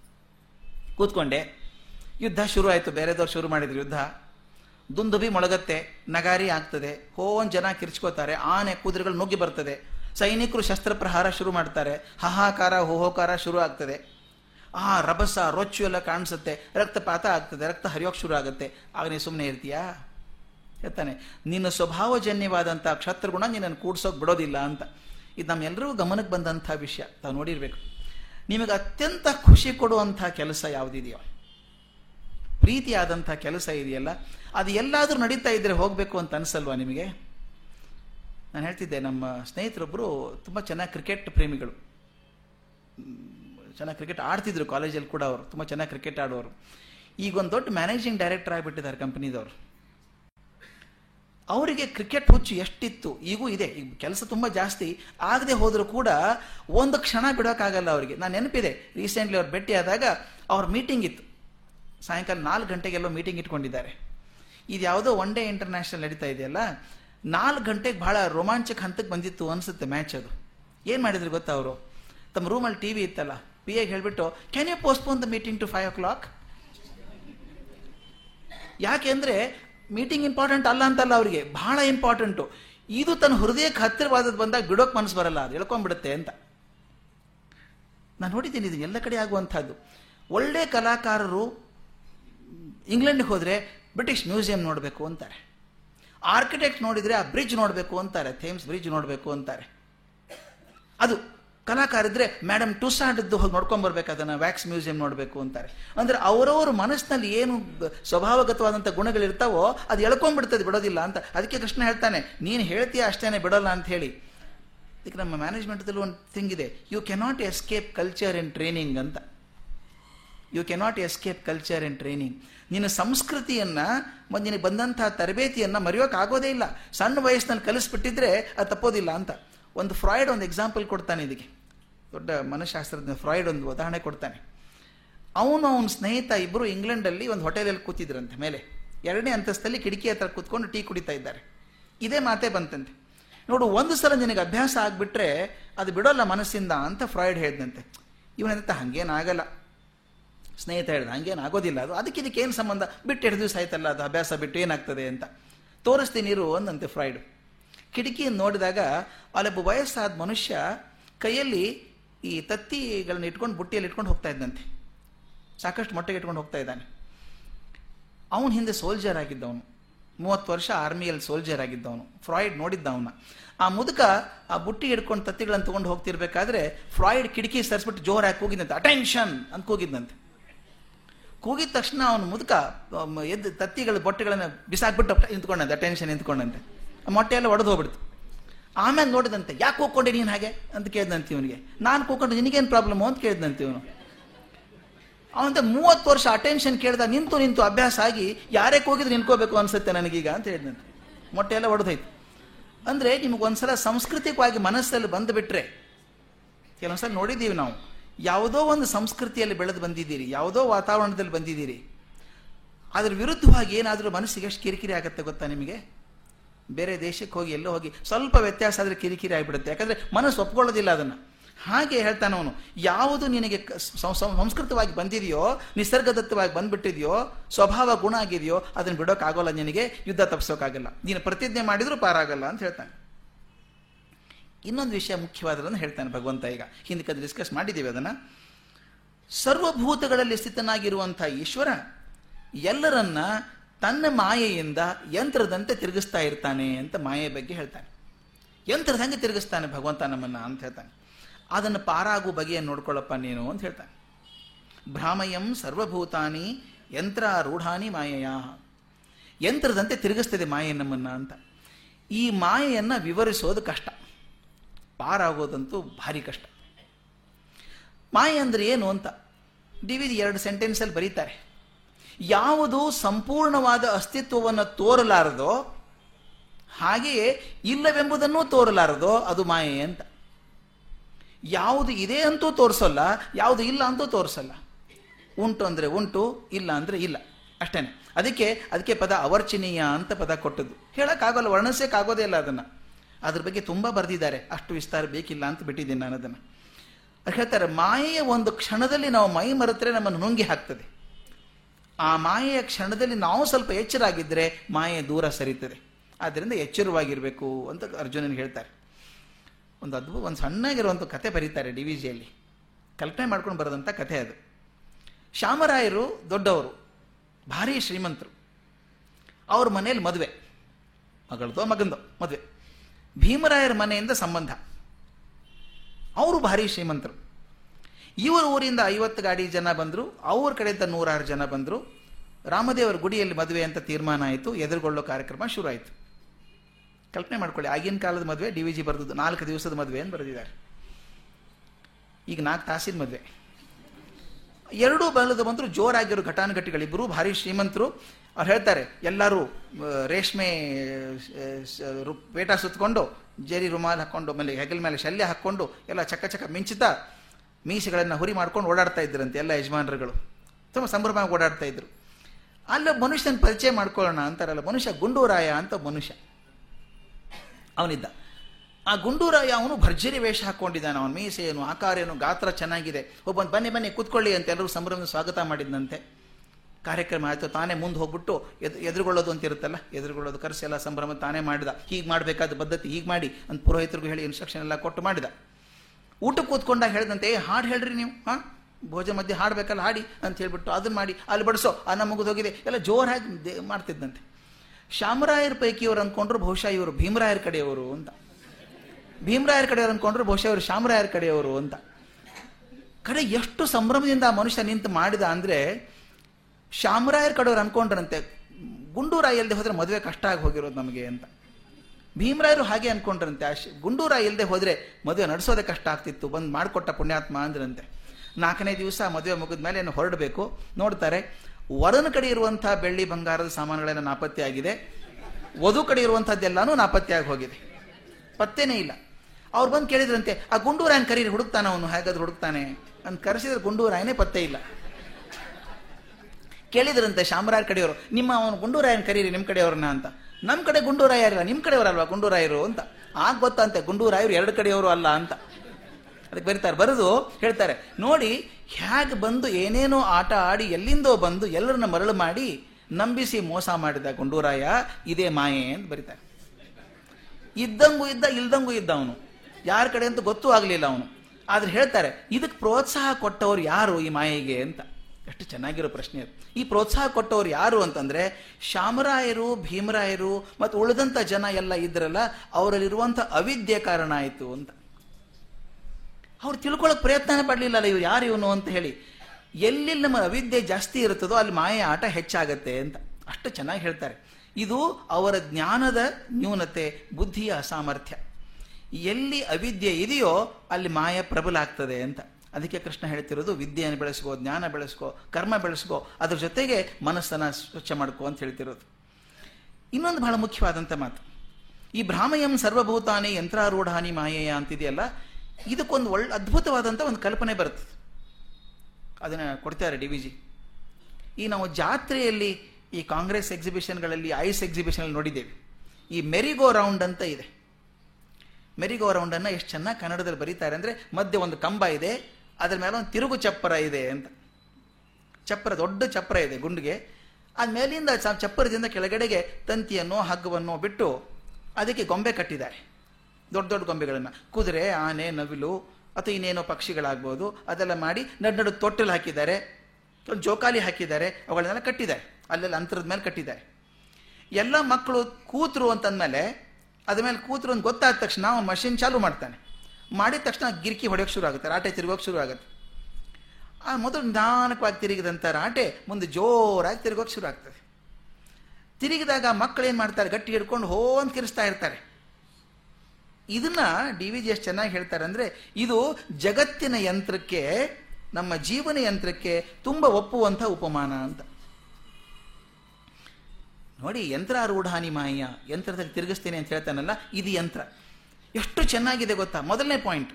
ಕೂತ್ಕೊಂಡೆ. ಯುದ್ಧ ಶುರು ಆಯಿತು, ಬೇರೆದವ್ರು ಶುರು ಮಾಡಿದ್ರು ಯುದ್ಧ. ದುಂದುಬಿ ಮೊಳಗತ್ತೆ, ನಗಾರಿ ಆಗ್ತದೆ. ಹೋನ್ ಜನ ಕಿರ್ಚ್ಕೋತಾರೆ, ಆನೆ ಕುದುರೆಗಳು ನುಗ್ಗಿ ಬರ್ತದೆ. ಸೈನಿಕರು ಶಸ್ತ್ರ ಪ್ರಹಾರ ಶುರು ಮಾಡ್ತಾರೆ, ಹಾಹಾಕಾರ, ಹೋಹೋಕಾರ ಶುರು ಆಗ್ತದೆ. ಆ ರಭಸ ರೊಚ್ಚು ಎಲ್ಲ ಕಾಣಿಸುತ್ತೆ, ರಕ್ತಪಾತ ಆಗ್ತದೆ, ರಕ್ತ ಹರಿಯೋಕೆ ಶುರು ಆಗುತ್ತೆ. ಆಗ ನೀನು ಸುಮ್ಮನೆ ಇರ್ತೀಯಾ? ಹೇಳ್ತಾನೆ, ನಿನ್ನ ಸ್ವಭಾವಜನ್ಯವಾದಂಥ ಕ್ಷತ್ರಗುಣ ನಿನ್ನನ್ನು ಕೂಡ್ಸೋಕೆ ಬಿಡೋದಿಲ್ಲ ಅಂತ. ಇದು ನಮ್ಮೆಲ್ಲರಿಗೂ ಗಮನಕ್ಕೆ ಬಂದಂಥ ವಿಷಯ. ತಾವು ನೋಡಿರ್ಬೇಕು. ನಿಮಗೆ ಅತ್ಯಂತ ಖುಷಿ ಕೊಡುವಂಥ ಕೆಲಸ ಯಾವುದಿದೆಯೋ? ಪ್ರೀತಿಯಾದಂಥ ಕೆಲಸ ಇದೆಯಲ್ಲ? ಅದು ಎಲ್ಲಾದರೂ ನಡೀತಾ ಇದ್ರೆ ಹೋಗಬೇಕು ಅಂತ ಅನಿಸಲ್ವಾ ನಿಮಗೆ? ನಾನು ಹೇಳ್ತಿದ್ದೆ, ನಮ್ಮ ಸ್ನೇಹಿತರೊಬ್ಬರು ತುಂಬ ಚೆನ್ನಾಗಿ ಕ್ರಿಕೆಟ್ ಪ್ರೇಮಿಗಳು. ಚೆನ್ನಾಗಿ ಕ್ರಿಕೆಟ್ ಆಡ್ತಿದ್ರು ಕಾಲೇಜಲ್ಲಿ ಕೂಡ ಅವರು. ತುಂಬ ಚೆನ್ನಾಗಿ ಕ್ರಿಕೆಟ್ ಆಡೋರು. ಈಗ ಒಂದು ದೊಡ್ಡ ಮ್ಯಾನೇಜಿಂಗ್ ಡೈರೆಕ್ಟರ್ ಆಗಿಬಿಟ್ಟಿದ್ದಾರೆ ಕಂಪ್ನಿದವರು ಅವರಿಗೆ ಕ್ರಿಕೆಟ್ ಹುಚ್ಚು ಎಷ್ಟಿತ್ತು? ಈಗೂ ಇದೆ. ಈಗ ಕೆಲಸ ತುಂಬ ಜಾಸ್ತಿ. ಆಗದೆ ಹೋದರೂ ಕೂಡ ಒಂದು ಕ್ಷಣ ಬಿಡೋಕ್ಕಾಗಲ್ಲ ಅವರಿಗೆ. ನಾನು ನೆನಪಿದೆ ರೀಸೆಂಟ್ಲಿ ಅವ್ರು ಭೇಟಿ ಆದಾಗ ಅವ್ರ ಮೀಟಿಂಗ್ ಇತ್ತು. ಸಾಯಂಕಾಲ ನಾಲ್ಕು ಗಂಟೆಗೆಲ್ಲೋ ಮೀಟಿಂಗ್ ಇಟ್ಕೊಂಡಿದ್ದಾರೆ. ಇದು ಯಾವುದೋ ಒನ್ ಡೇ ಇಂಟರ್ನ್ಯಾಷನಲ್ ನಡೀತಾ ಇದೆಯಲ್ಲ? ನಾಲ್ಕು ಗಂಟೆಗೆ ಭಾಳ ರೋಮಾಂಚಕ ಹಂತಕ್ಕೆ ಬಂದಿತ್ತು ಅನಿಸುತ್ತೆ ಮ್ಯಾಚ್ ಅದು. ಏನು ಮಾಡಿದ್ರು ಗೊತ್ತಾ ಅವರು? ತಮ್ಮ ರೂಮಲ್ಲಿ ಟಿ ವಿ ಇತ್ತಲ್ಲ? ಪಿ ಎಗೆ ಹೇಳಿಬಿಟ್ಟು can you postpone the meeting to five o'clock ಯಾಕೆಂದ್ರೆ ಮೀಟಿಂಗ್ ಇಂಪಾರ್ಟೆಂಟ್ ಅಲ್ಲ ಅಂತಲ್ಲ ಅವರಿಗೆ, ಬಹಳ ಇಂಪಾರ್ಟೆಂಟು ಇದು ತನ್ನ ಹೃದಯಕ್ಕೆ ಹತ್ತಿರವಾದದ್ದು ಬಂದಾಗ ಬಿಡೋಕೆ ಮನಸ್ಸು ಬರಲ್ಲ, ಅದು ಎಳ್ಕೊಂಡ್ಬಿಡುತ್ತೆ ಅಂತ. ನಾನು ನೋಡಿದ್ದೀನಿ, ಇದು ಎಲ್ಲ ಕಡೆ ಆಗುವಂಥದ್ದು. ಒಳ್ಳೆ ಕಲಾಕಾರರು ಇಂಗ್ಲೆಂಡ್ಗೆ ಹೋದರೆ ಬ್ರಿಟಿಷ್ ಮ್ಯೂಸಿಯಂ ನೋಡಬೇಕು ಅಂತಾರೆ. ಆರ್ಕಿಟೆಕ್ಟ್ ನೋಡಿದರೆ ಆ ಬ್ರಿಡ್ಜ್ ನೋಡಬೇಕು ಅಂತಾರೆ ಥೇಮ್ಸ್ ಬ್ರಿಡ್ಜ್ ನೋಡಬೇಕು ಅಂತಾರೆ. ಅದು ಕಲಾಕಾರಿದ್ರೆ ಮೇಡಮ್ ಟುಸಾಂಡದ್ದು ಹೋಗಿ ನೋಡ್ಕೊಂಬರ್ಬೇಕು ಅದನ್ನು ವ್ಯಾಕ್ಸ್ ಮ್ಯೂಸಿಯಂ ನೋಡಬೇಕು, ಅಂತಾರೆ. ಅಂದ್ರೆ ಅವರವ್ರ ಮನಸ್ಸಿನಲ್ಲಿ ಏನು ಸ್ವಭಾವಗತವಾದಂಥ ಗುಣಗಳಿರ್ತಾವೋ ಅದು ಎಳ್ಕೊಂಡ್ಬಿಡ್ತದೆ, ಬಿಡೋದಿಲ್ಲ ಅಂತ. ಅದಕ್ಕೆ ಕೃಷ್ಣ ಹೇಳ್ತಾನೆ, ನೀನು ಹೇಳ್ತೀಯ ಅಷ್ಟೇನೆ ಬಿಡೋಲ್ಲ ಅಂತ ಹೇಳಿ. ಅದಕ್ಕೆ ನಮ್ಮ ಮ್ಯಾನೇಜ್ಮೆಂಟ್ದಲ್ಲಿ ಒಂದು ಥಿಂಗ್ ಇದೆ. You cannot escape culture in training ಅಂತ. You cannot escape culture in training ನಿನ್ನ ಸಂಸ್ಕೃತಿಯನ್ನ ಮತ್ತು ನಿನಗೆ ಬಂದಂತಹ ತರಬೇತಿಯನ್ನು ಮರೆಯೋಕ್ಕಾಗೋದೇ ಇಲ್ಲ. ಸಣ್ಣ ವಯಸ್ಸಿನಲ್ಲಿ ಕಲಿಸ್ಬಿಟ್ಟಿದ್ರೆ ಅದು ತಪ್ಪೋದಿಲ್ಲ ಅಂತ. ಒಂದು ಫ್ರಾಯ್ಡ್ ಒಂದು ಎಕ್ಸಾಂಪಲ್ ಕೊಡ್ತಾನೆ ಇದಕ್ಕೆ. ದೊಡ್ಡ ಮನಃಶಾಸ್ತ್ರಜ್ಞ ಫ್ರಾಯ್ಡ್ ಒಂದು ಉದಾಹರಣೆ ಕೊಡ್ತಾನೆ. ಅವನು ಅವನ ಸ್ನೇಹಿತ ಇಬ್ಬರು ಇಂಗ್ಲೆಂಡಲ್ಲಿ ಒಂದು ಹೋಟೆಲಲ್ಲಿ ಕೂತಿದ್ರಂತೆ ಮೇಲೆ. ಎರಡನೇ ಅಂತಸ್ತಲ್ಲಿ ಕಿಟಕಿ ಹತ್ರ ಕೂತ್ಕೊಂಡು ಟೀ ಕುಡಿತಾ ಇದ್ದಾರೆ. ಇದೇ ಮಾತೇ ಬಂತಂತೆ. ನೋಡು, ಒಂದು ಸಲ ನಿನಗೆ ಅಭ್ಯಾಸ ಆಗಿಬಿಟ್ರೆ ಅದು ಬಿಡೋಲ್ಲ ಮನಸ್ಸಿಂದ ಅಂತ ಫ್ರಾಯ್ಡ್ ಹೇಳಿದಂತೆ. ಇವನಂತ ಹಂಗೇನಾಗಲ್ಲ. ಸ್ನೇಹಿತ ಹೇಳ್ದೆ ಹಂಗೇನು ಆಗೋದಿಲ್ಲ ಅದು ಅದಕ್ಕೆ ಇದಕ್ಕೆ ಏನು ಸಂಬಂಧ? ಬಿಟ್ಟು ಎರಡು ದಿವಸ ಆಯ್ತಲ್ಲ, ಅದು ಅಭ್ಯಾಸ ಬಿಟ್ಟು ಏನಾಗ್ತದೆ ಅಂತ. ತೋರಿಸ್ತೀನಿ ಇರು ಅಂದಂತೆ ಫ್ರಾಯ್ಡ್. ಕಿಟಕಿಯನ್ನು ನೋಡಿದಾಗ ಅಲ್ಲೊಬ್ಬ ವಯಸ್ಸಾದ ಮನುಷ್ಯ ಕೈಯಲ್ಲಿ ಈ ತತ್ತಿಗಳನ್ನ ಇಟ್ಕೊಂಡು ಬುಟ್ಟಿಯಲ್ಲಿ ಇಟ್ಕೊಂಡು ಹೋಗ್ತಾ ಇದ್ದಂತೆ. ಸಾಕಷ್ಟು ಮೊಟ್ಟೆಗೆ ಇಟ್ಕೊಂಡು ಹೋಗ್ತಾ ಇದ್ದಾನೆ. ಅವನು ಹಿಂದೆ ಸೋಲ್ಜರ್ ಆಗಿದ್ದವನು. ಮೂವತ್ತು ವರ್ಷ ಆರ್ಮಿಯಲ್ಲಿ ಸೋಲ್ಜರ್ ಆಗಿದ್ದವನು. ಫ್ರಾಯ್ಡ್ ನೋಡಿದ್ದ ಅವನ ಆ ಮುದುಕ ಆ ಬುಟ್ಟಿ ಹಿಡ್ಕೊಂಡು ತತ್ತಿಗಳನ್ನು ತಗೊಂಡು ಹೋಗ್ತಿರ್ಬೇಕಾದ್ರೆ ಫ್ರಾಯ್ಡ್ ಕಿಟಕಿ ಸರಿಸ್ಬಿಟ್ಟು ಜೋರಾಗಿ ಕೂಗಿದಂತೆ ಅಟೆನ್ಷನ್ ಅಂತ ಕೂಗಿದ್ದಂತೆ ಕೂಗಿದ ತಕ್ಷಣ ಅವನು ಮುದುಕ ಎದ್ದು ತತ್ತಿಗಳ ಬೊಟ್ಟೆಗಳನ್ನು ಬಿಸಾಕ್ಬಿಟ್ಟು ನಿಂತ್ಕೊಂಡಂತೆ. ಅಟೆನ್ಷನ್ ನಿಂತ್ಕೊಂಡಂತೆ. ಮೊಟ್ಟೆ ಎಲ್ಲ ಒಡೆದು ಹೋಗ್ಬಿಡ್ತು. ಆಮೇಲೆ ನೋಡಿದಂತೆ, ಯಾಕೆ ಕೂಕೊಂಡೆ ನೀನು ಹಾಗೆ? ಅಂತ ಕೇಳಿದಂತೆ ಇವನಿಗೆ. ನಾನು ಕೂಕೊಂಡು ನಿನಗೇನು ಪ್ರಾಬ್ಲಮ್ ಅಂತ ಕೇಳಿದಂತೆ ಇವನು. ಅವಂತ ಮೂವತ್ತು ವರ್ಷ ಅಟೆನ್ಷನ್ ಕೇಳ್ದ ನಿಂತು ನಿಂತು ಅಭ್ಯಾಸ ಆಗಿ ಯಾರೇ ಕೂಗಿದ್ರೆ ನಿಂತ್ಕೋಬೇಕು ಅನ್ಸುತ್ತೆ ನನಗೀಗ ಅಂತ ಹೇಳಿದಂತೆ. ಮೊಟ್ಟೆ ಎಲ್ಲ ಒಡೆದೋಯ್ತು. ಅಂದರೆ ನಿಮಗೊಂದ್ಸಲ ಸಾಂಸ್ಕೃತಿಕವಾಗಿ ಮನಸ್ಸಲ್ಲಿ ಬಂದುಬಿಟ್ರೆ, ಕೆಲವೊಂದ್ಸಲ ನೋಡಿದ್ದೀವಿ ನಾವು, ಯಾವುದೋ ಒಂದು ಸಂಸ್ಕೃತಿಯಲ್ಲಿ ಬೆಳೆದು ಬಂದಿದ್ದೀರಿ, ಯಾವುದೋ ವಾತಾವರಣದಲ್ಲಿ ಬಂದಿದ್ದೀರಿ, ಅದ್ರ ವಿರುದ್ಧವಾಗಿ ಏನಾದರೂ ಮನಸ್ಸಿಗೆ ಎಷ್ಟು ಕಿರಿಕಿರಿ ಆಗುತ್ತೆ ಗೊತ್ತಾ ನಿಮಗೆ? ಬೇರೆ ದೇಶಕ್ಕೆ ಹೋಗಿ ಎಲ್ಲೋ ಹೋಗಿ ಸ್ವಲ್ಪ ವ್ಯತ್ಯಾಸ ಆದರೆ ಕಿರಿಕಿರಿ ಆಗಿಬಿಡುತ್ತೆ. ಯಾಕಂದರೆ ಮನಸ್ಸು ಒಪ್ಕೊಳ್ಳೋದಿಲ್ಲ ಅದನ್ನು. ಹಾಗೆ ಹೇಳ್ತಾನೆ ಅವನು, ಯಾವುದು ನಿನಗೆ ಸಂಸ್ಕೃತವಾಗಿ ಬಂದಿದೆಯೋ, ನಿಸರ್ಗದತ್ತವಾಗಿ ಬಂದ್ಬಿಟ್ಟಿದೆಯೋ, ಸ್ವಭಾವ ಗುಣ ಆಗಿದೆಯೋ, ಅದನ್ನು ಬಿಡೋಕ್ಕಾಗೋಲ್ಲ ನಿನಗೆ, ಯುದ್ಧ ತಪ್ಪಿಸೋಕ್ಕಾಗಲ್ಲ ನೀನು ಪ್ರತಿಜ್ಞೆ ಮಾಡಿದರೂ ಪಾರಾಗಲ್ಲ ಅಂತ ಹೇಳ್ತಾನೆ. ಇನ್ನೊಂದು ವಿಷಯ ಮುಖ್ಯವಾದದನ್ನು ಹೇಳ್ತಾನೆ ಭಗವಂತ ಈಗ. ಹಿಂದಕ್ಕೆ ಅದು ಡಿಸ್ಕಸ್ ಮಾಡಿದ್ದೀವಿ ಅದನ್ನು. ಸರ್ವಭೂತಗಳಲ್ಲಿ ಸ್ಥಿತನಾಗಿರುವಂಥ ಈಶ್ವರ ಎಲ್ಲರನ್ನ ತನ್ನ ಮಾಯೆಯಿಂದ ಯಂತ್ರದಂತೆ ತಿರುಗಿಸ್ತಾ ಇರ್ತಾನೆ ಅಂತ ಮಾಯೆ ಬಗ್ಗೆ ಹೇಳ್ತಾನೆ. ಯಂತ್ರದ ಹಂಗೆ ತಿರುಗಿಸ್ತಾನೆ ಭಗವಂತ ನಮ್ಮನ್ನ ಅಂತ ಹೇಳ್ತಾನೆ. ಅದನ್ನು ಪಾರಾಗು ಬಗೆಯನ್ನು ನೋಡ್ಕೊಳ್ಳಪ್ಪ ನೀನು ಅಂತ ಹೇಳ್ತಾನೆ. ಭ್ರಾಮಯಂ ಸರ್ವಭೂತಾನಿ ಯಂತ್ರ ರೂಢಾನಿ ಮಾಯೆಯ. ಯಂತ್ರದಂತೆ ತಿರುಗಿಸ್ತದೆ ಮಾಯೆ ನಮ್ಮನ್ನ ಅಂತ. ಈ ಮಾಯೆಯನ್ನು ವಿವರಿಸೋದು ಕಷ್ಟ. ಪಾರಾಗೋದಂತೂ ಭಾರಿ ಕಷ್ಟ. ಮಾಯೆ ಅಂದರೆ ಏನು ಅಂತ? ಡಿ ವಿ ಎರಡು ಸೆಂಟೆನ್ಸಲ್ಲಿ ಬರೀತಾರೆ. ಯಾವುದು ಸಂಪೂರ್ಣವಾದ ಅಸ್ತಿತ್ವವನ್ನು ತೋರಲಾರದೋ ಹಾಗೆಯೇ ಇಲ್ಲವೆಂಬುದನ್ನೂ ತೋರಲಾರದೋ ಅದು ಮಾಯೆ ಅಂತ. ಯಾವುದು ಇದೆ ಅಂತೂ ತೋರಿಸೋಲ್ಲ, ಯಾವುದು ಇಲ್ಲ ಅಂತೂ ತೋರಿಸಲ್ಲ. ಉಂಟು ಅಂದರೆ ಉಂಟು, ಇಲ್ಲ ಅಂದರೆ ಇಲ್ಲ. ಅಷ್ಟೇ ಅದಕ್ಕೆ ಅದಕ್ಕೆ ಪದ ಅವರ್ಚನೀಯ ಅಂತ ಪದ ಕೊಟ್ಟದ್ದು. ಹೇಳೋಕ್ಕಾಗೋಲ್ಲ, ವರ್ಣಿಸೋಕ್ಕಾಗೋದೇ ಇಲ್ಲ ಅದನ್ನು. ಅದ್ರ ಬಗ್ಗೆ ತುಂಬ ಬರೆದಿದ್ದಾರೆ. ಅಷ್ಟು ವಿಸ್ತಾರ ಬೇಕಿಲ್ಲ ಅಂತ ಬಿಟ್ಟಿದ್ದೀನಿ ನಾನು ಅದನ್ನು. ಹೇಳ್ತಾರೆ, ಮಾಯೆಯ ಒಂದು ಕ್ಷಣದಲ್ಲಿ ನಾವು ಮೈ ಮರೆತರೆ ನಮ್ಮನ್ನು ನುಂಗಿ ಹಾಕ್ತದೆ. ಆ ಮಾಯೆಯ ಕ್ಷಣದಲ್ಲಿ ನಾವು ಸ್ವಲ್ಪ ಎಚ್ಚರಾಗಿದ್ದರೆ ಮಾಯೆ ದೂರ ಸರಿತದೆ. ಆದ್ದರಿಂದ ಎಚ್ಚರವಾಗಿರಬೇಕು ಅಂತ ಅರ್ಜುನನಿಗೆ ಹೇಳ್ತಾರೆ. ಒಂದು ಅದ್ಭುತ, ಒಂದು ಸಣ್ಣಗಿರುವಂಥ ಕತೆ ಬರೀತಾರೆ ಡಿ ವಿ ಜಿಯಲ್ಲಿ. ಕಲ್ಪನೆ ಮಾಡ್ಕೊಂಡು ಬರೋದಂಥ ಕಥೆ ಅದು. ಶ್ಯಾಮರಾಯರು ದೊಡ್ಡವರು, ಭಾರಿ ಶ್ರೀಮಂತರು. ಅವ್ರ ಮನೇಲಿ ಮದುವೆ. ಮಗಳದೋ ಮಗಂದೋ ಮದುವೆ. ಭೀಮರಾಯರ ಮನೆಯಿಂದ ಸಂಬಂಧ. ಅವರು ಭಾರಿ ಶ್ರೀಮಂತರು. ಇವ್ರ ಊರಿಂದ ಐವತ್ತು ಗಾಡಿ ಜನ ಬಂದರು, ಅವ್ರ ಕಡೆಯಿಂದ ನೂರಾರು ಜನ ಬಂದರು. ರಾಮದೇವರ ಗುಡಿಯಲ್ಲಿ ಮದುವೆ ಅಂತ ತೀರ್ಮಾನ ಆಯಿತು, ಎದುರುಗೊಳ್ಳೋ ಕಾರ್ಯಕ್ರಮ ಶುರು ಆಯಿತು ಕಲ್ಪನೆ ಮಾಡ್ಕೊಳ್ಳಿ, ಆಗಿನ ಕಾಲದ ಮದುವೆ, ಡಿ ವಿ ಜಿ ಬರೆದದ್ದು ನಾಲ್ಕು ದಿವಸದ ಮದುವೆ ಅಂತ ಬರೆದಿದ್ದಾರೆ. ಈಗ ನಾಲ್ಕು ತಾಸಿನ ಮದುವೆ. ಎರಡೂ ಬಲದ ಬಂದರು, ಜೋರಾಗಿರೋ ಘಟಾನುಘಟಿಗಳಿಬ್ಬರು, ಭಾರಿ ಶ್ರೀಮಂತರು. ಅವ್ರು ಹೇಳ್ತಾರೆ, ಎಲ್ಲರೂ ರೇಷ್ಮೆ ಪೇಟ ಸುತ್ತಕೊಂಡು ಜರಿ ರುಮಾಲ್ ಹಾಕ್ಕೊಂಡು ಮೇಲೆ ಹೆಗಲ ಮೇಲೆ ಶಲ್ಯ ಹಾಕ್ಕೊಂಡು ಎಲ್ಲ ಚಕ್ಕ ಚಕ್ಕ ಮಿಂಚುತ್ತಾ ಮೀಸೆಗಳನ್ನು ಹುರಿ ಮಾಡ್ಕೊಂಡು ಓಡಾಡ್ತಾ ಇದ್ರಂತೆ ಎಲ್ಲ ಯಜಮಾನರುಗಳು. ತುಂಬ ಸಂಭ್ರಮವಾಗಿ ಓಡಾಡ್ತಾ ಇದ್ರು. ಅಲ್ಲ ಮನುಷ್ಯನ ಪರಿಚಯ ಮಾಡ್ಕೊಳ್ಳೋಣ ಅಂತಾರಲ್ಲ, ಮನುಷ್ಯ ಗುಂಡೂರಾಯ ಅಂತ ಮನುಷ್ಯ. ಅವನಿದ್ದ. ಆ ಗುಂಡೂರಾಯ ಅವನು ಭರ್ಜರಿ ವೇಷ ಹಾಕೊಂಡಿದ್ದಾನೆ. ಅವನ ಮೀಸೆ ಏನು ಆಕಾರ ಏನು ಗಾತ್ರ ಚೆನ್ನಾಗಿದೆ. ಒಬ್ಬನು ಬನ್ನಿ ಬನ್ನಿ, ಕೂತ್ಕೊಳ್ಳಿ ಅಂತ ಎಲ್ಲರೂ ಸಂಭ್ರಮದ ಸ್ವಾಗತ ಮಾಡಿದಂತೆ ಕಾರ್ಯಕ್ರಮ ಆಯಿತು, ತಾನೇ ಮುಂದೆ ಹೋಗ್ಬಿಟ್ಟು ಎದ್, ಎದುರುಗೊಳ್ಳೋದು ಅಂತ ಇರುತ್ತಲ್ಲ, ಎದುರುಗೊಳ್ಳೋದು ಎಲ್ಲ ಸಂಭ್ರಮ ತಾನೇ ಮಾಡಿದ. ಹೀಗೆ ಮಾಡಬೇಕಾದ ಪದ್ಧತಿ ಹೀಗೆ ಮಾಡಿ ಅಂತ ಪುರೋಹಿತರಿಗೂ ಹೇಳಿ ಇನ್ಸ್ಟ್ರಕ್ಷನ್ ಎಲ್ಲ ಕೊಟ್ಟು ಮಾಡಿದ. ಊಟಕ್ಕೆ ಕೂತ್ಕೊಂಡಾಗ ಹೇಳಿದಂತೆ, ಏ, ಹಾಡು ಹೇಳ್ರಿ ನೀವು, ಹಾಂ? ಭೋಜನ ಮಧ್ಯೆ ಹಾಡಬೇಕಲ್ಲ, ಹಾಡಿ ಅಂತ ಹೇಳಿಬಿಟ್ಟು ಅದನ್ನು ಮಾಡಿ, ಅಲ್ಲಿ ಬಡಿಸೋ, ಅನ್ನ ಮುಗಿದು ಹೋಗಿದೆ. ಎಲ್ಲ ಜೋರಾಗಿ ಮಾಡ್ತಿದ್ದಂತೆ. ಶಾಮರಾಯರ ಪೈಕಿ ಇವರು ಅಂದ್ಕೊಂಡ್ರು ಬಹುಶಃ ಇವರು ಭೀಮರಾಯರ ಕಡೆಯವರು ಅಂತ. ಭೀಮರಾಯರ ಕಡೆಯವರು ಅಂದ್ಕೊಂಡ್ರು ಬಹುಶಃ ಇವರು ಶಾಮರಾಯರ ಕಡೆಯವರು ಅಂತ. ಕಡೆ ಎಷ್ಟು ಸಂಭ್ರಮದಿಂದ ಆ ಮನುಷ್ಯ ನಿಂತು ಮಾಡಿದ ಅಂದರೆ ಶಾಮರಾಯರ ಕಡೆಯವ್ರು ಅಂದ್ಕೊಂಡ್ರಂತೆ ಗುಂಡೂರಾಯಲ್ಲದೆ ಹೋದ್ರೆ ಮದುವೆ ಕಷ್ಟ ಆಗಿ ಹೋಗಿರೋದು ನಮಗೆ ಅಂತ. ಭೀಮರಾಯರು ಹಾಗೆ ಅನ್ಕೊಂಡ್ರಂತೆ, ಆ ಗುಂಡೂರಾಯ ಇಲ್ಲದೆ ಹೋದರೆ ಮದುವೆ ನಡೆಸೋದೆ ಕಷ್ಟ ಆಗ್ತಿತ್ತು, ಬಂದು ಮಾಡಿಕೊಟ್ಟ ಪುಣ್ಯಾತ್ಮ ಅಂದ್ರಂತೆ. ನಾಲ್ಕನೇ ದಿವಸ ಮದುವೆ ಮುಗಿದ ಮೇಲೆ ಏನು ಹೊರಡಬೇಕು? ನೋಡ್ತಾರೆ ವರನ ಕಡೆ ಇರುವಂಥ ಬೆಳ್ಳಿ ಬಂಗಾರದ ಸಾಮಾನುಗಳೆಲ್ಲ ನಾಪತ್ತೆ ಆಗಿದೆ, ವಧು ಕಡೆ ಇರುವಂತಹದ್ದೆಲ್ಲಾನು ನಾಪತ್ತೆ ಆಗಿ ಹೋಗಿದೆ. ಪತ್ತೇನೇ ಇಲ್ಲ. ಅವ್ರು ಬಂದು ಕೇಳಿದ್ರಂತೆ, ಆ ಗುಂಡೂರಾಯನ್ ಕರೀರಿ, ಹುಡುಕ್ತಾನೆ ಅವನು, ಹೇಗಾದ್ರೂ ಹುಡುಕ್ತಾನೆ? ಅಂತ ಕರೆಸಿದ್ರೆ ಗುಂಡೂರಾಯನೇ ಪತ್ತೆ ಇಲ್ಲ. ಕೇಳಿದ್ರಂತೆ ಶಾಮರಾಯರ ಕಡೆಯವರು, ನಿಮ್ಮ ಅವನು ಗುಂಡೂರಾಯನ್ ಕರೀರಿ ನಿಮ್ಮ ಕಡೆಯವ್ರನ್ನ ಅಂತ. ನಮ್ಮ ಕಡೆ ಗುಂಡೂರಾಯರಿಲ್ಲ ನಿಮ್ಮ ಕಡೆಯವರಲ್ವಾ ಗುಂಡೂರಾಯರು ಅಂತ? ಆಗ ಗೊತ್ತಂತೆ ಗುಂಡೂರಾಯರು ಎರಡು ಕಡೆಯವರು ಅಲ್ಲ ಅಂತ. ಅದಕ್ಕೆ ಬರೀತಾರೆ, ಬರೆದು ಹೇಳ್ತಾರೆ, ನೋಡಿ ಹೇಗೆ ಬಂದು ಏನೇನೋ ಆಟ ಆಡಿ ಎಲ್ಲಿಂದೋ ಬಂದು ಎಲ್ಲರನ್ನ ಮರಳು ಮಾಡಿ ನಂಬಿಸಿ ಮೋಸ ಮಾಡಿದ ಗುಂಡೂರಾಯ, ಇದೇ ಮಾಯೆ ಅಂತ ಬರೀತಾರೆ. ಇದ್ದಂಗೂ ಇದ್ದ, ಇಲ್ದಂಗು ಇದ್ದ ಅವನು. ಯಾರ ಕಡೆ ಅಂತ ಗೊತ್ತೂ ಆಗಲಿಲ್ಲ ಅವನು. ಆದ್ರೆ ಹೇಳ್ತಾರೆ, ಇದಕ್ಕೆ ಪ್ರೋತ್ಸಾಹ ಕೊಟ್ಟವರು ಯಾರು ಈ ಮಾಯೆಗೆ ಅಂತ. ಎಷ್ಟು ಚೆನ್ನಾಗಿರೋ ಪ್ರಶ್ನೆ. ಈ ಪ್ರೋತ್ಸಾಹ ಕೊಟ್ಟವರು ಯಾರು ಅಂತಂದ್ರೆ ಶಾಮರಾಯರು ಭೀಮರಾಯರು ಮತ್ತು ಉಳಿದಂತ ಜನ ಎಲ್ಲ ಇದ್ರಲ್ಲ ಅವರಲ್ಲಿರುವಂಥ ಅವಿದ್ಯೆ ಕಾರಣ ಆಯಿತು ಅಂತ. ಅವ್ರು ತಿಳ್ಕೊಳ್ಳೋಕೆ ಪ್ರಯತ್ನ ಪಡಲಿಲ್ಲಲ್ಲ ಇವ್ರು ಯಾರು ಇವನು ಅಂತ ಹೇಳಿ. ಎಲ್ಲಿ ನಮ್ಮ ಅವಿದ್ಯೆ ಜಾಸ್ತಿ ಇರುತ್ತದೋ ಅಲ್ಲಿ ಮಾಯೆ ಆಟ ಹೆಚ್ಚಾಗತ್ತೆ ಅಂತ. ಅಷ್ಟು ಚೆನ್ನಾಗಿ ಹೇಳ್ತಾರೆ. ಇದು ಅವರ ಜ್ಞಾನದ ನ್ಯೂನತೆ, ಬುದ್ಧಿಯ ಅಸಾಮರ್ಥ್ಯ. ಎಲ್ಲಿ ಅವಿದ್ಯೆ ಇದೆಯೋ ಅಲ್ಲಿ ಮಾಯ ಪ್ರಬಲ ಆಗ್ತದೆ ಅಂತ. ಅದಕ್ಕೆ ಕೃಷ್ಣ ಹೇಳ್ತಿರೋದು, ವಿದ್ಯೆಯನ್ನು ಬೆಳೆಸ್ಕೋ, ಜ್ಞಾನ ಬೆಳೆಸ್ಕೋ, ಕರ್ಮ ಬೆಳೆಸ್ಕೋ, ಅದ್ರ ಜೊತೆಗೆ ಮನಸ್ಸನ್ನು ಸ್ವಚ್ಛ ಮಾಡ್ಕೋ ಅಂತ ಹೇಳ್ತಿರೋದು. ಇನ್ನೊಂದು ಬಹಳ ಮುಖ್ಯವಾದಂಥ ಮಾತು. ಈ ಭ್ರಾಮಯಂ ಸರ್ವಭೂತಾನಿ ಯಂತ್ರಾರೂಢಾನಿ ಮಾಯೆಯ ಅಂತಿದೆಯಲ್ಲ, ಇದಕ್ಕೊಂದು ಒಳ್ಳೆ ಅದ್ಭುತವಾದಂಥ ಒಂದು ಕಲ್ಪನೆ ಬರುತ್ತೆ. ಅದನ್ನು ಕೊಡ್ತಾರೆ ಡಿ ವಿ ಜಿ. ಈ ನಾವು ಜಾತ್ರೆಯಲ್ಲಿ ಈ ಕಾಂಗ್ರೆಸ್ ಎಕ್ಸಿಬಿಷನ್ಗಳಲ್ಲಿ ಐಸ್ ಎಕ್ಸಿಬಿಷನ್ ನೋಡಿದ್ದೇವೆ. ಈ ಮೆರಿಗೋ ರೌಂಡ್ ಅಂತ ಇದೆ. ಮೆರಿಗೋ ರೌಂಡನ್ನು ಎಷ್ಟು ಚೆನ್ನಾಗಿ ಕನ್ನಡದಲ್ಲಿ ಬರೀತಾರೆ ಅಂದರೆ ಮಧ್ಯೆ ಒಂದು ಕಂಬ ಇದೆ. ಅದ್ರ ಮೇಲೆ ಒಂದು ತಿರುಗು ಚಪ್ಪರ ಇದೆ ಅಂತ. ಚಪ್ಪರ, ದೊಡ್ಡ ಚಪ್ಪರ ಇದೆ ಗುಂಡಿಗೆ. ಅದ ಮೇಲಿಂದ ಚಪ್ಪರದಿಂದ ಕೆಳಗಡೆಗೆ ತಂತಿಯನ್ನು, ಹಗ್ಗವನ್ನು ಬಿಟ್ಟು ಅದಕ್ಕೆ ಗೊಂಬೆ ಕಟ್ಟಿದ್ದಾರೆ. ದೊಡ್ಡ ದೊಡ್ಡ ಗೊಂಬೆಗಳನ್ನು. ಕುದುರೆ, ಆನೆ, ನವಿಲು ಅಥವಾ ಇನ್ನೇನೋ ಪಕ್ಷಿಗಳಾಗ್ಬೋದು, ಅದೆಲ್ಲ ಮಾಡಿ ನಡು ನಡು ತೊಟ್ಟಲು ಹಾಕಿದ್ದಾರೆ. ಜೋಕಾಲಿ ಹಾಕಿದ್ದಾರೆ, ಅವುಗಳನ್ನೆಲ್ಲ ಕಟ್ಟಿದ್ದಾರೆ. ಅಲ್ಲೆಲ್ಲ ಅಂತರದ ಮೇಲೆ ಕಟ್ಟಿದ್ದಾರೆ. ಎಲ್ಲ ಮಕ್ಕಳು ಕೂತರು ಅಂತಂದಮೇಲೆ ಅದ ಮೇಲೆ ಕೂತರು ಅಂತ ಗೊತ್ತಾದ ತಕ್ಷಣ ನಾವು ಮಷಿನ್ ಚಾಲು ಮಾಡ್ತಾನೆ. ಮಾಡಿದ ತಕ್ಷಣ ಗಿರ್ಕಿ ಹೊಡೆಯೋಕೆ ಶುರು ಆಗುತ್ತೆ, ರಾಟೆ ತಿರುಗೋಕೆ ಶುರು ಆಗುತ್ತೆ. ಆ ಮೊದಲು ನಿಧಾನಕವಾಗಿ ತಿರುಗಿದಂಥ ರಾಟೆ ಮುಂದೆ ಜೋರಾಗಿ ತಿರುಗೋಕೆ ಶುರು ಆಗ್ತದೆ. ತಿರುಗಿದಾಗ ಮಕ್ಕಳು ಏನು ಮಾಡ್ತಾರೆ, ಗಟ್ಟಿ ಹಿಡ್ಕೊಂಡು ಹೋ ಅಂತ ಕಿರಿಸ್ತಾ ಇರ್ತಾರೆ. ಇದನ್ನು ಡಿ ವಿ ಜಿ ಎಸ್ ಚೆನ್ನಾಗಿ ಹೇಳ್ತಾರೆ ಅಂದರೆ, ಇದು ಜಗತ್ತಿನ ಯಂತ್ರಕ್ಕೆ, ನಮ್ಮ ಜೀವನ ಯಂತ್ರಕ್ಕೆ ತುಂಬ ಒಪ್ಪುವಂಥ ಉಪಮಾನ ಅಂತ. ನೋಡಿ ಯಂತ್ರ ರೂಢಾನಿ ಮಾಯ, ಯಂತ್ರದಲ್ಲಿ ತಿರುಗಿಸ್ತೇನೆ ಅಂತ ಹೇಳ್ತಾನಲ್ಲ, ಇದು ಯಂತ್ರ. ಎಷ್ಟು ಚೆನ್ನಾಗಿದೆ ಗೊತ್ತಾ? ಮೊದಲನೇ ಪಾಯಿಂಟ್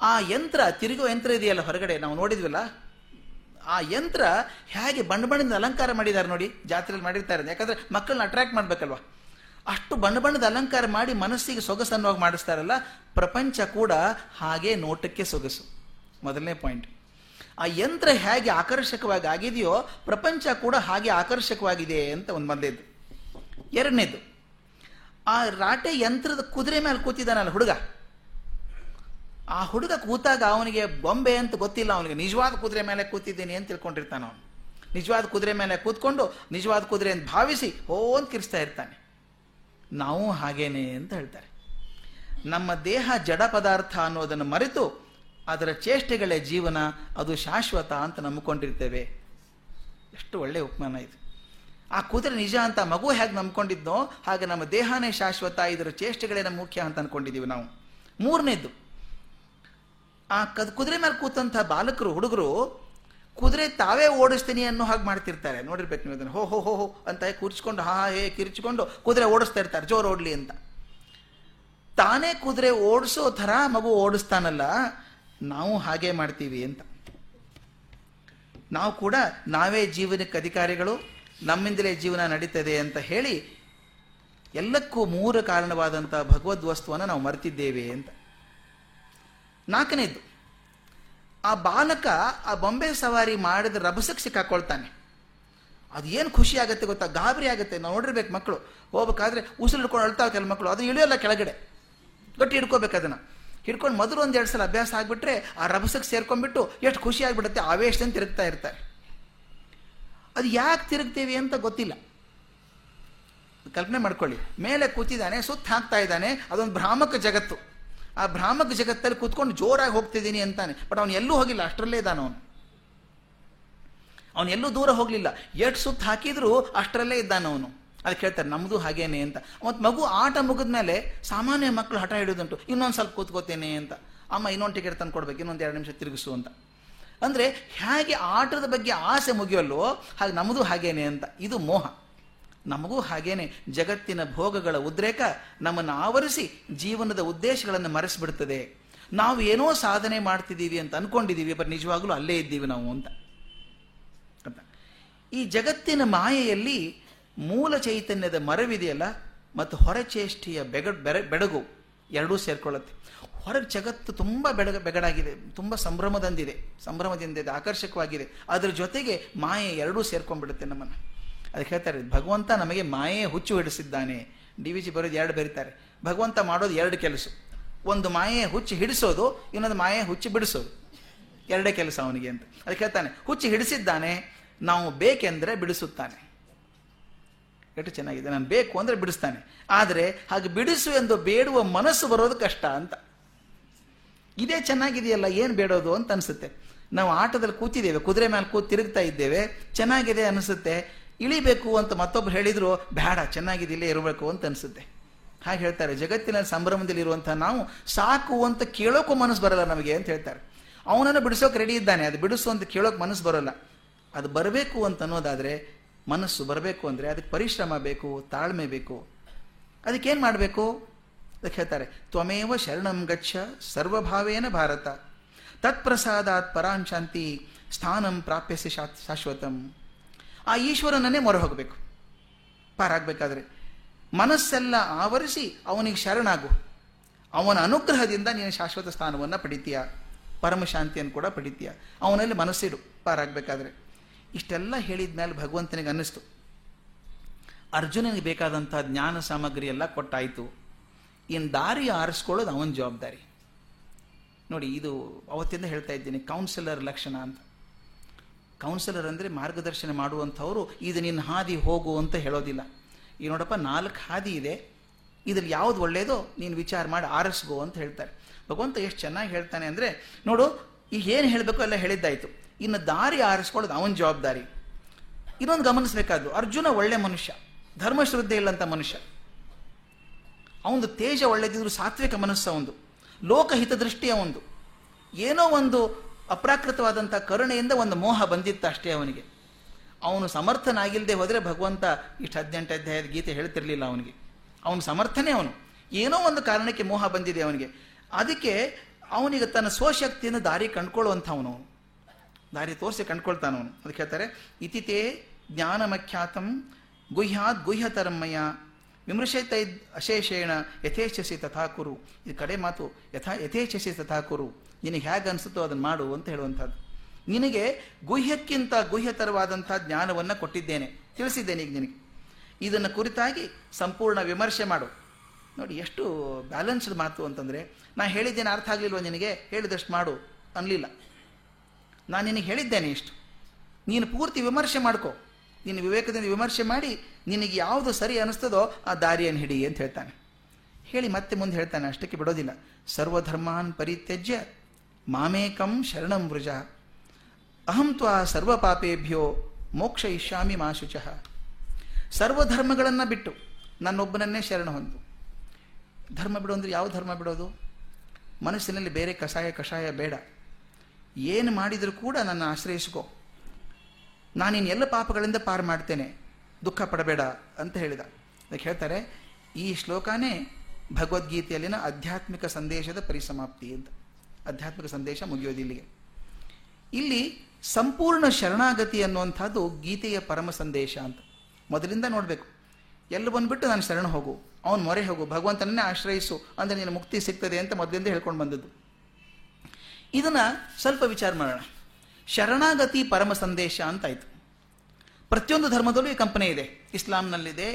ಆ ಯಂತ್ರ ತಿರುಗುವ ಯಂತ್ರ ಇದೆಯಲ್ಲ ಹೊರಗಡೆ, ನಾವು ನೋಡಿದ್ವಲ್ಲ? ಆ ಯಂತ್ರ ಹೇಗೆ ಬಣ್ಣ ಬಣ್ಣದ ಅಲಂಕಾರ ಮಾಡಿದ್ದಾರೆ ನೋಡಿ, ಜಾತ್ರೆಯಲ್ಲಿ ಮಾಡಿರ್ತಾರೆ ಯಾಕಂದ್ರೆ ಮಕ್ಕಳನ್ನ ಅಟ್ರಾಕ್ಟ್ ಮಾಡಬೇಕಲ್ವ? ಅಷ್ಟು ಬಣ್ಣ ಬಣ್ಣದ ಅಲಂಕಾರ ಮಾಡಿ ಮನಸ್ಸಿಗೆ ಸೊಗಸನ್ನುವಾಗಿ ಮಾಡಿಸ್ತಾರಲ್ಲ, ಪ್ರಪಂಚ ಕೂಡ ಹಾಗೆ ನೋಟಕ್ಕೆ ಸೊಗಸು. ಮೊದಲನೇ ಪಾಯಿಂಟ್ ಆ ಯಂತ್ರ ಹೇಗೆ ಆಕರ್ಷಕವಾಗಿ ಆಗಿದೆಯೋ, ಪ್ರಪಂಚ ಕೂಡ ಹಾಗೆ ಆಕರ್ಷಕವಾಗಿದೆ ಅಂತ ಒಂದು ಬಂದಿದ್ದು ಎರಡನೇದು ಆ ರಾಟೆ ಯಂತ್ರದ ಕುದುರೆ ಮೇಲೆ ಕೂತಿದ್ದಾನಲ್ಲ ಹುಡುಗ. ಆ ಹುಡುಗ ಕೂತಾಗ ಅವನಿಗೆ ಬೊಂಬೆ ಅಂತ ಗೊತ್ತಿಲ್ಲ, ಅವನಿಗೆ ನಿಜವಾದ ಕುದುರೆ ಮೇಲೆ ಕೂತಿದ್ದೀನಿ ಅಂತ ತಿಳ್ಕೊಂಡಿರ್ತಾನೆ ಅವನು. ನಿಜವಾದ ಕುದುರೆ ಮೇಲೆ ಕೂತ್ಕೊಂಡು ನಿಜವಾದ ಕುದುರೆ ಅಂತ ಭಾವಿಸಿ ಓ ಅಂತ ಕಿರಿಸ್ತಾ ಇರ್ತಾನೆ. ನಾವು ಹಾಗೇನೆ ಅಂತ ಹೇಳ್ತಾರೆ. ನಮ್ಮ ದೇಹ ಜಡ ಪದಾರ್ಥ ಅನ್ನೋದನ್ನು ಮರೆತು ಅದರ ಚೇಷ್ಟೆಗಳೇ ಜೀವನ, ಅದು ಶಾಶ್ವತ ಅಂತ ನಂಬಿಕೊಂಡಿರ್ತೇವೆ. ಎಷ್ಟು ಒಳ್ಳೆಯ ಉಪಮಾನ ಇದು. ಆ ಕುದುರೆ ನಿಜ ಅಂತ ಮಗು ಹೇಗೆ ನಂಬ್ಕೊಂಡಿದ್ನೋ ಹಾಗೆ ನಮ್ಮ ದೇಹನೇ ಶಾಶ್ವತ, ಇದರ ಚೇಷ್ಟೆಗಳೇ ನಮ್ಮ ಮುಖ್ಯ ಅಂತ ಅನ್ಕೊಂಡಿದ್ದೀವಿ ನಾವು. ಮೂರನೇದ್ದು, ಆ ಕದ್, ಕುದುರೆ ಮೇಲೆ ಕೂತಂಥ ಬಾಲಕರು, ಹುಡುಗರು, ಕುದುರೆ ತಾವೇ ಓಡಿಸ್ತೀನಿ ಅನ್ನೋ ಹಾಗೆ ಮಾಡ್ತಿರ್ತಾರೆ. ನೋಡಿರ್ಬೇಕು ನೀವು ಅದನ್ನು ಹೋ ಹೋ ಹೋ ಹೋ ಅಂತ ಕೂರಿಸ್ಕೊಂಡು ಹಾ, ಹೇ, ಕಿರಿಚಿಕೊಂಡು ಕುದುರೆ ಓಡಿಸ್ತಾ ಇರ್ತಾರೆ, ಜೋರು ಓಡಲಿ ಅಂತ. ತಾನೇ ಕುದುರೆ ಓಡಿಸೋ ಥರ ಮಗು ಓಡಿಸ್ತಾನಲ್ಲ, ನಾವು ಹಾಗೆ ಮಾಡ್ತೀವಿ ಅಂತ. ನಾವು ಕೂಡ ನಾವೇ ಜೀವನಕ್ಕೆ ಅಧಿಕಾರಿಗಳು ನಮ್ಮಿಂದಲೇ ಜೀವನ ನಡೀತದೆ ಅಂತ ಹೇಳಿ ಎಲ್ಲಕ್ಕೂ ಮೂಲ ಕಾರಣವಾದಂಥ ಭಗವದ್ ವಸ್ತುವನ್ನು ನಾವು ಮರೆತಿದ್ದೇವೆ ಅಂತ. ನಾಲ್ಕನೇದ್ದು ಆ ಬಾಲಕ ಆ ಬೊಂಬೆ ಸವಾರಿ ಮಾಡಿದ ರಭಸಕ್ಕೆ ಸಿಕ್ಕಾಕೊಳ್ತಾನೆ. ಅದು ಏನು ಖುಷಿ ಆಗುತ್ತೆ ಗೊತ್ತಾ? ಗಾಬರಿ ಆಗುತ್ತೆ. ನೋಡಿರ್ಬೇಕು ಮಕ್ಕಳು. ಹೋಗ್ಬೇಕಾದ್ರೆ ಉಸಿರು ಹಿಡ್ಕೊಂಡು ಅಳ್ತಾವೆ ಕೆಲ ಮಕ್ಕಳು. ಅದು ಇಳಿಯೋಲ್ಲ ಕೆಳಗಡೆ. ಗಟ್ಟಿ ಹಿಡ್ಕೋಬೇಕು ಅದನ್ನು. ಹಿಡ್ಕೊಂಡು ಮೊದಲು ಒಂದು ಎರಡು ಸಲ ಅಭ್ಯಾಸ ಆಗಿಬಿಟ್ರೆ ಆ ರಭಸಕ್ಕೆ ಸೇರ್ಕೊಂಡ್ಬಿಟ್ಟು ಎಷ್ಟು ಖುಷಿ ಆಗಿಬಿಡುತ್ತೆ? ಆವೇಶದಿಂದ ತಿರುಗ್ತಾ ಇರ್ತಾರೆ. ಅದು ಯಾಕೆ ತಿರುಗ್ತೀವಿ ಅಂತ ಗೊತ್ತಿಲ್ಲ. ಕಲ್ಪನೆ ಮಾಡ್ಕೊಳ್ಳಿ. ಮೇಲೆ ಕೂತಿದ್ದಾನೆ, ಸುತ್ತ ಹಾಕ್ತಾ ಇದ್ದಾನೆ, ಅದೊಂದು ಭ್ರಾಮಕ ಜಗತ್ತು. ಆ ಭ್ರಾಮಕ ಜಗತ್ತಲ್ಲಿ ಕೂತ್ಕೊಂಡು ಜೋರಾಗಿ ಹೋಗ್ತಿದ್ದೀನಿ ಅಂತಾನೆ. ಬಟ್ ಅವನು ಎಲ್ಲೂ ಹೋಗಿಲ್ಲ, ಅಷ್ಟರಲ್ಲೇ ಇದ್ದಾನೆ ಅವನು. ಅವನು ಎಲ್ಲೂ ದೂರ ಹೋಗಲಿಲ್ಲ. ಎಷ್ಟು ಸುತ್ತ ಹಾಕಿದ್ರು ಅಷ್ಟರಲ್ಲೇ ಇದ್ದಾನೆ ಅವನು. ಅದಕ್ಕೆ ಹೇಳ್ತಾರೆ ನಮ್ಮದು ಹಾಗೇನೆ ಅಂತ. ಮತ್ತು ಮಗು ಆಟ ಮುಗಿದ ಮೇಲೆ ಸಾಮಾನ್ಯ ಮಕ್ಕಳು ಹಠ ಹಿಡಿದುಂಟು ಇನ್ನೊಂದು ಸ್ವಲ್ಪ ಕೂತ್ಕೋತೇನೆ ಅಂತ. ಅಮ್ಮ ಇನ್ನೊಂದು ಟಿಕೆಟ್ ತಂದು ಕೊಡ್ಬೇಕು ಇನ್ನೊಂದು ಎರಡು ನಿಮಿಷ ತಿರುಗಿಸು ಅಂತ. ಅಂದರೆ ಹೇಗೆ ಆಟದ ಬಗ್ಗೆ ಆಸೆ ಮುಗಿಯಲ್ಲೋ ಹಾಗೆ ನಮ್ಮದು ಹಾಗೇನೆ ಅಂತ. ಇದು ಮೋಹ. ನಮಗೂ ಹಾಗೇನೆ. ಜಗತ್ತಿನ ಭೋಗಗಳ ಉದ್ರೇಕ ನಮ್ಮನ್ನು ಆವರಿಸಿ ಜೀವನದ ಉದ್ದೇಶಗಳನ್ನು ಮರೆಸಿಬಿಡ್ತದೆ. ನಾವು ಏನೋ ಸಾಧನೆ ಮಾಡ್ತಿದ್ದೀವಿ ಅಂತ ಅನ್ಕೊಂಡಿದ್ದೀವಿ, ಬಟ್ ನಿಜವಾಗ್ಲೂ ಅಲ್ಲೇ ಇದ್ದೀವಿ ನಾವು ಅಂತ. ಅಂತ. ಈ ಜಗತ್ತಿನ ಮಾಯೆಯಲ್ಲಿ ಮೂಲ ಚೈತನ್ಯದ ಮರವಿದೆಯಲ್ಲ, ಮತ್ತು ಹೊರಚೇಷ್ಟಿಯ ಬೆಗ ಬೆರ ಬೆಡಗು ಎರಡೂ ಸೇರ್ಕೊಳ್ಳುತ್ತೆ. ಹೊರಗೆ ಜಗತ್ತು ತುಂಬ ಬೆಡಗ, ಬೆಗಡಾಗಿದೆ, ತುಂಬ ಸಂಭ್ರಮದಂದಿದೆ ಸಂಭ್ರಮದಿಂದಿದೆ ಆಕರ್ಷಕವಾಗಿದೆ. ಅದರ ಜೊತೆಗೆ ಮಾಯೆ ಎರಡೂ ಸೇರ್ಕೊಂಡ್ಬಿಡುತ್ತೆ ನಮ್ಮನ್ನು. ಅದಕ್ಕೆ ಹೇಳ್ತಾರೆ, ಭಗವಂತ ನಮಗೆ ಮಾಯೆ ಹುಚ್ಚು ಹಿಡಿಸಿದ್ದಾನೆ. ಡಿ ವಿ ಜಿ ಬರೋದು ಎರಡು ಬೆರೀತಾರೆ. ಭಗವಂತ ಮಾಡೋದು ಎರಡು ಕೆಲಸ. ಒಂದು ಮಾಯೆ ಹುಚ್ಚು ಹಿಡಿಸೋದು, ಇನ್ನೊಂದು ಮಾಯೆ ಹುಚ್ಚು ಬಿಡಿಸೋದು. ಎರಡೇ ಕೆಲಸ ಅವನಿಗೆ ಅಂತ. ಅದಕ್ಕೆ ಹೇಳ್ತಾನೆ, ಹುಚ್ಚು ಹಿಡಿಸಿದ್ದಾನೆ, ನಾವು ಬೇಕೆಂದರೆ ಬಿಡಿಸುತ್ತಾನೆ. ಎಷ್ಟು ಚೆನ್ನಾಗಿದೆ, ನಾನು ಬೇಕು ಅಂದರೆ ಬಿಡಿಸ್ತಾನೆ. ಆದರೆ ಹಾಗೆ ಬಿಡಿಸು ಎಂದು ಬೇಡುವ ಮನಸ್ಸು ಬರೋದು ಕಷ್ಟ ಅಂತ. ಇದೇ ಚೆನ್ನಾಗಿದೆಯಲ್ಲ, ಏನು ಬೇಡೋದು ಅಂತ ಅನಿಸುತ್ತೆ. ನಾವು ಆಟದಲ್ಲಿ ಕೂತಿದ್ದೇವೆ, ಕುದುರೆ ಮೇಲೆ ಕೂತು ತಿರುಗ್ತಾ ಇದ್ದೇವೆ, ಚೆನ್ನಾಗಿದೆ ಅನಿಸುತ್ತೆ. ಇಳಿಬೇಕು ಅಂತ ಮತ್ತೊಬ್ರು ಹೇಳಿದ್ರು ಬೇಡ ಚೆನ್ನಾಗಿದೆ, ಇಲ್ಲೇ ಇರಬೇಕು ಅಂತ ಅನಿಸುತ್ತೆ. ಹಾಗೆ ಹೇಳ್ತಾರೆ ಜಗತ್ತಿನ ಸಂಭ್ರಮದಲ್ಲಿ ಇರುವಂತಹ ನಾವು ಸಾಕು ಅಂತ ಕೇಳೋಕ್ಕೂ ಮನಸ್ಸು ಬರಲ್ಲ ನಮಗೆ ಅಂತ ಹೇಳ್ತಾರೆ. ಅವನನ್ನು ಬಿಡಿಸೋಕೆ ರೆಡಿ ಇದ್ದಾನೆ, ಅದು ಬಿಡಿಸು ಅಂತ ಕೇಳೋಕೆ ಮನಸ್ಸು ಬರೋಲ್ಲ. ಅದು ಬರಬೇಕು ಅಂತ ಅನ್ನೋದಾದರೆ, ಮನಸ್ಸು ಬರಬೇಕು ಅಂದರೆ ಅದಕ್ಕೆ ಪರಿಶ್ರಮ ಬೇಕು, ತಾಳ್ಮೆ ಬೇಕು. ಅದಕ್ಕೇನು ಮಾಡಬೇಕು? ಅದಕ್ಕೆ ಹೇಳ್ತಾರೆ, ತ್ವಮೇವ ಶರಣಂ ಗಚ್ಚ ಸರ್ವಭಾವೇನ ಭಾರತ. ತತ್ಪ್ರಸಾದಾತ್ ಪರಾಂ ಶಾಂತಿ ಸ್ಥಾನಂ ಪ್ರಾಪ್ಯಸಿ ಶಾಶ್ವತಂ. ಆ ಈಶ್ವರನನ್ನೇ ಮೊರೆ ಹೋಗಬೇಕು ಪಾರಾಗಬೇಕಾದ್ರೆ, ಮನಸ್ಸೆಲ್ಲ ಆವರಿಸಿ ಅವನಿಗೆ ಶರಣಾಗು. ಅವನ ಅನುಗ್ರಹದಿಂದ ನೀನು ಶಾಶ್ವತ ಸ್ಥಾನವನ್ನು ಪಡಿತೀಯ. ಪರಮಶಾಂತಿಯನ್ನು ಕೂಡ ಪಡಿತೀಯ. ಅವನಲ್ಲಿ ಮನಸ್ಸಿಡು. ಪಾರಾಗಬೇಕಾದ್ರೆ, ಇಷ್ಟೆಲ್ಲ ಹೇಳಿದ ಮೇಲೆ ಭಗವಂತನಿಗೆ ಅನ್ನಿಸ್ತು. ಅರ್ಜುನನಿಗೆ ಬೇಕಾದಂಥ ಜ್ಞಾನ ಸಾಮಗ್ರಿ ಎಲ್ಲ ಕೊಟ್ಟಾಯಿತು. ಇನ್ನು ದಾರಿ ಆರಿಸ್ಕೊಳ್ಳೋದು ಅವನ ಜವಾಬ್ದಾರಿ. ನೋಡಿ, ಇದು ಅವತ್ತಿಂದ ಹೇಳ್ತಾ ಇದ್ದೀನಿ ಕೌನ್ಸಿಲರ್ ಲಕ್ಷಣ ಅಂತ. ಕೌನ್ಸಿಲರ್ ಅಂದರೆ ಮಾರ್ಗದರ್ಶನ ಮಾಡುವಂಥವರು, ಇದು ನಿನ್ನ ಹಾದಿ ಹೋಗು ಅಂತ ಹೇಳೋದಿಲ್ಲ. ಈ ನೋಡಪ್ಪ, ನಾಲ್ಕು ಹಾದಿ ಇದೆ, ಇದ್ರಲ್ಲಿ ಯಾವುದು ಒಳ್ಳೆಯದೋ ನೀನು ವಿಚಾರ ಮಾಡಿ ಆರಿಸ್ಗೋ ಅಂತ ಹೇಳ್ತಾರೆ. ಭಗವಂತ ಎಷ್ಟು ಚೆನ್ನಾಗಿ ಹೇಳ್ತಾನೆ ಅಂದರೆ, ನೋಡು, ಈಗ ಏನು ಹೇಳಬೇಕು ಎಲ್ಲ ಹೇಳಿದ್ದಾಯಿತು. ಇನ್ನು ದಾರಿ ಆರಿಸ್ಕೊಳ್ಳೋದು ಅವನ ಜವಾಬ್ದಾರಿ. ಇನ್ನೊಂದು ಗಮನಿಸಬೇಕಾದ್ದು, ಅರ್ಜುನ ಒಳ್ಳೆ ಮನುಷ್ಯ, ಧರ್ಮಶ್ರದ್ಧೆ ಇಲ್ಲಂಥ ಮನುಷ್ಯ. ಅವನದು ತೇಜ ಒಳ್ಳೆದಿದ್ರು ಸಾತ್ವಿಕ ಮನಸ್ಸ ಒಂದು ಲೋಕಹಿತ ದೃಷ್ಟಿಯ ಅವನದು ಏನೋ ಒಂದು ಅಪ್ರಾಕೃತವಾದಂಥ ಕರುಣೆಯಿಂದ ಒಂದು ಮೋಹ ಬಂದಿತ್ತು ಅಷ್ಟೇ ಅವನಿಗೆ. ಅವನು ಸಮರ್ಥನಾಗಿಲ್ಲದೆ ಹೋದರೆ ಭಗವಂತ ಇಷ್ಟು ಹದಿನೆಂಟು ಅಧ್ಯಾಯದ ಗೀತೆ ಹೇಳ್ತಿರ್ಲಿಲ್ಲ ಅವನಿಗೆ. ಅವನು ಸಮರ್ಥನೇ ಅವನು. ಏನೋ ಒಂದು ಕಾರಣಕ್ಕೆ ಮೋಹ ಬಂದಿದೆ ಅವನಿಗೆ. ಅದಕ್ಕೆ ಅವನಿಗೆ ತನ್ನ ಸ್ವಶಕ್ತಿಯನ್ನು ದಾರಿ ಕಂಡ್ಕೊಳ್ಳುವಂಥವನು ಅವನು. ದಾರಿ ತೋರಿಸಿ ಕಂಡ್ಕೊಳ್ತಾನವನು ಅದಕ್ಕೆ ಹೇಳ್ತಾರೆ, ಇತಿತೇ ಜ್ಞಾನಮಖ್ಯಾತಂ ಗುಹ್ಯಾತ್ ಗುಹ್ಯತರಮ್ಮಯ್ಯ ವಿಮೃಶೈತ ಅಶೇಷೇಣ ಯಥೇಚ್ಛಸಿ ತಥಾ ಕುರು ಇದು ಕಡೆ ಮಾತು ಯಥಾ ಯಥೇಚ್ಛಸಿ ತಥಾ ಕುರು ನಿನಗೆ ಹೇಗೆ ಅನಿಸುತ್ತೋ ಅದನ್ನು ಮಾಡು ಅಂತ ಹೇಳುವಂಥದ್ದು. ನಿನಗೆ ಗುಹ್ಯಕ್ಕಿಂತ ಗುಹ್ಯತರವಾದಂಥ ಜ್ಞಾನವನ್ನು ಕೊಟ್ಟಿದ್ದೇನೆ. ತಿಳಿಸಿದ್ದೇನೆ ಈಗ ನಿನಗೆ. ಇದನ್ನು ಕುರಿತಾಗಿ ಸಂಪೂರ್ಣ ವಿಮರ್ಶೆ ಮಾಡು. ನೋಡಿ, ಎಷ್ಟು ಬ್ಯಾಲೆನ್ಸ್ಡ್ ಮಾತು ಅಂತಂದರೆ, ನಾ ಹೇಳಿದ್ದೇನೆ ಅರ್ಥ ಆಗಲಿಲ್ವ ನಿನಗೆ? ಹೇಳಿದಷ್ಟು ಮಾಡು ಅನ್ನಲಿಲ್ಲ. ನಾನು ನಿನಗೆ ಹೇಳಿದ್ದೇನೆ ಇಷ್ಟು. ನೀನು ಪೂರ್ತಿ ವಿಮರ್ಶೆ ಮಾಡ್ಕೋ. ನೀನು ವಿವೇಕದಿಂದ ವಿಮರ್ಶೆ ಮಾಡಿ ನಿನಗೆ ಯಾವುದು ಸರಿ ಅನಿಸ್ತದೋ ಆ ದಾರಿಯನ್ನು ಹಿಡಿ ಅಂತ ಹೇಳ್ತಾನೆ. ಹೇಳಿ ಮತ್ತೆ ಮುಂದೆ ಹೇಳ್ತಾನೆ, ಅಷ್ಟಕ್ಕೆ ಬಿಡೋದಿಲ್ಲ. ಸರ್ವಧರ್ಮಾನ್ ಪರಿತ್ಯಜ್ಯ ಮಾಮೇಕಂ ಶರಣಂ ವೃಜ. ಅಹಂ ತ್ವ ಸರ್ವ ಪಾಪೇಭ್ಯೋ ಮೋಕ್ಷ ಇಷ್ಯಾಮಿ ಮಾ ಶುಚಃ. ಸರ್ವಧರ್ಮಗಳನ್ನು ಬಿಟ್ಟು ನನ್ನೊಬ್ಬನನ್ನೇ ಶರಣ ಹೊಂದು. ಧರ್ಮ ಬಿಡು ಅಂದರೆ ಯಾವ ಧರ್ಮ ಬಿಡೋದು? ಮನಸ್ಸಿನಲ್ಲಿ ಬೇರೆ ಕಷಾಯ ಕಷಾಯ ಬೇಡ. ಏನು ಮಾಡಿದರೂ ಕೂಡ ನನ್ನ ಆಶ್ರಯಿಸ್ಕೋ. ನಾನಿನ್ ಎಲ್ಲ ಪಾಪಗಳಿಂದ ಪಾರು ಮಾಡ್ತೇನೆ, ದುಃಖ ಪಡಬೇಡ ಅಂತ ಹೇಳಿದ. ಅದಕ್ಕೆ ಹೇಳ್ತಾರೆ, ಈ ಶ್ಲೋಕನೇ ಭಗವದ್ಗೀತೆಯಲ್ಲಿನ ಆಧ್ಯಾತ್ಮಿಕ ಸಂದೇಶದ ಪರಿಸಮಾಪ್ತಿ ಅಂತ. ಆಧ್ಯಾತ್ಮಿಕ ಸಂದೇಶ ಮುಗಿಯೋದು ಇಲ್ಲಿಗೆ. ಇಲ್ಲಿ ಸಂಪೂರ್ಣ ಶರಣಾಗತಿ ಅನ್ನುವಂಥದ್ದು ಗೀತೆಯ ಪರಮ ಸಂದೇಶ ಅಂತ. ಮೊದಲಿಂದ ನೋಡಬೇಕು. ಎಲ್ಲ ಬಂದ್ಬಿಟ್ಟು ನಾನು ಶರಣ ಹೋಗು, ಅವನು ಮೊರೆ ಹೋಗು, ಭಗವಂತನನ್ನೇ ಆಶ್ರಯಿಸು ಅಂದರೆ ನೀನು ಮುಕ್ತಿ ಸಿಗ್ತದೆ ಅಂತ ಮೊದಲಿಂದ ಹೇಳ್ಕೊಂಡು ಬಂದದ್ದು. ಇದನ್ನು ಸ್ವಲ್ಪ ವಿಚಾರ ಮಾಡೋಣ. ಶರಣಾಗತಿ ಪರಮ ಸಂದೇಶ ಅಂತಾಯಿತು. ಪ್ರತಿಯೊಂದು ಧರ್ಮದಲ್ಲೂ ಈ ಕಂಪನಿ ಇದೆ. ಇಸ್ಲಾಂನಲ್ಲಿದೆ